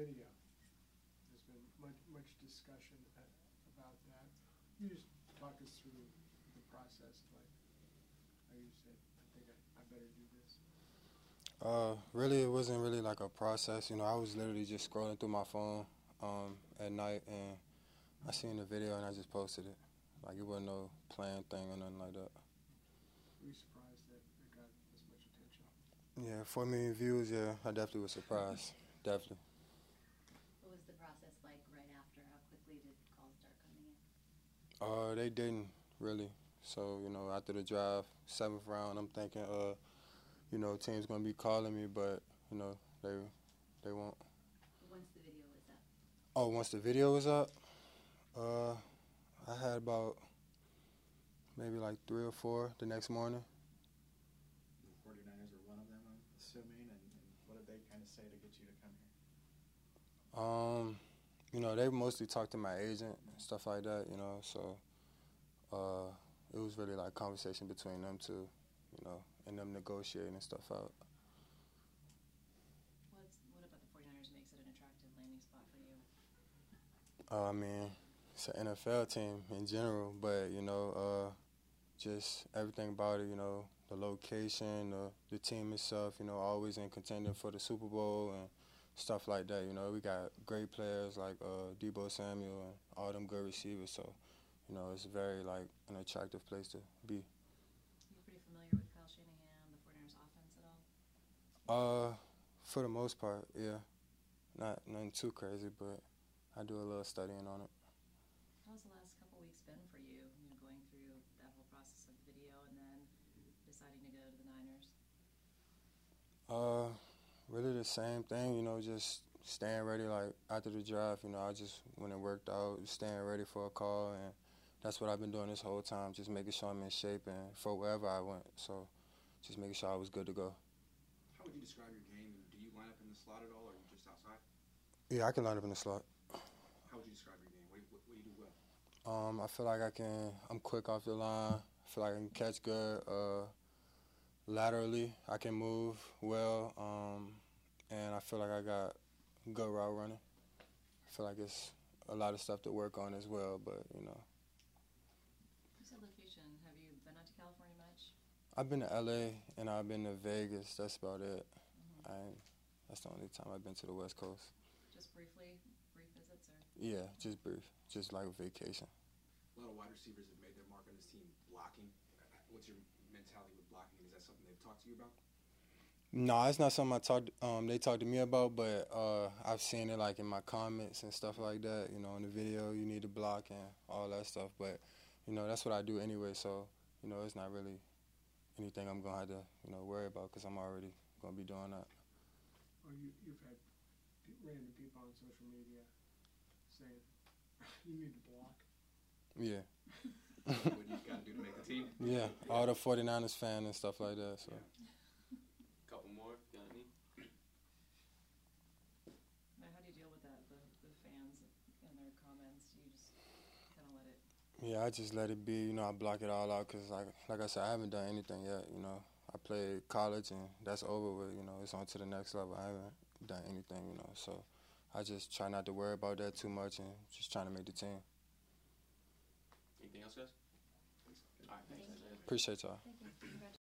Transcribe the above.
video. There's been much, much discussion about that. You just talk us through the process, like, how you said, I think I, I better do this. Uh, really, it wasn't really like a process. You know, I was literally just scrolling through my phone um, at night, and I seen the video, and I just posted it. Like it wasn't no planned thing or nothing like that. Were you surprised that it got this much attention? Yeah, four million views. Yeah, I definitely was surprised. definitely. What was the process like right after? How quickly did calls start coming in? Uh, they didn't really. So you know, after the drive, seventh round, I'm thinking, uh, you know, team's gonna be calling me, but you know, they they won't. Once the video was up, Oh, once the video was up, uh, I had about maybe like three or four the next morning. The 49ers were one of them, I'm assuming, and, and what did they kind of say to get you to come here? Um, you know, they mostly talked to my agent and stuff like that, you know, so uh, it was really like conversation between them two, you know, and them negotiating and stuff out. What's, what about the 49ers makes it an attractive landing spot for you? Uh, I mean, it's an NFL team in general, but you know, uh, just everything about it, you know, the location, the the team itself, you know, always in contending for the Super Bowl and stuff like that. You know, we got great players like uh, Deebo Samuel and all them good receivers, so you know, it's very like an attractive place to be. You're pretty familiar with Kyle Shanahan, the 49ers offense at all? Uh, for the most part, yeah, not nothing too crazy, but I do a little studying on it. How's the last couple weeks been for you? You know, going through that whole process of the video and then deciding to go to the Niners. The same thing, you know, just staying ready. Like after the draft, you know, I just went and worked out, staying ready for a call, and that's what I've been doing this whole time, just making sure I'm in shape and for wherever I went. So, just making sure I was good to go. How would you describe your game? Do you line up in the slot at all, or are you just outside? Yeah, I can line up in the slot. How would you describe your game? What, what, what do you do well? Um, I feel like I can. I'm quick off the line. I feel like I can catch good. Uh, laterally, I can move well. Um, and I feel like I got good route running. I feel like it's a lot of stuff to work on as well, but you know. You said location. Have you been out to California much? I've been to LA and I've been to Vegas. That's about it. Mm-hmm. I that's the only time I've been to the West Coast. Just briefly, brief visits, or Yeah, just brief, just like a vacation. A lot of wide receivers have made their mark on this team blocking. What's your mentality with blocking? Is that something they've talked to you about? No, it's not something I talked. Um, they talked to me about, but uh, I've seen it like in my comments and stuff like that. You know, in the video, you need to block and all that stuff. But you know, that's what I do anyway. So you know, it's not really anything I'm gonna have to you know worry about because I'm already gonna be doing that. Or you, you've had random people on social media saying, you need to block. Yeah, what you got to do to make the team? yeah. All the 49ers fans and stuff like that. So. Couple more. Got any? now, how do you deal with that? The, the fans and their comments. Do you just kind of let it? Yeah, I just let it be. You know, I block it all out because, like, like I said, I haven't done anything yet. You know, I played college and that's over with. You know, it's on to the next level. I haven't done anything. You know, so I just try not to worry about that too much and just trying to make the team. Anything else, guys? All right, thanks. Appreciate y'all. thank you. Congratulations.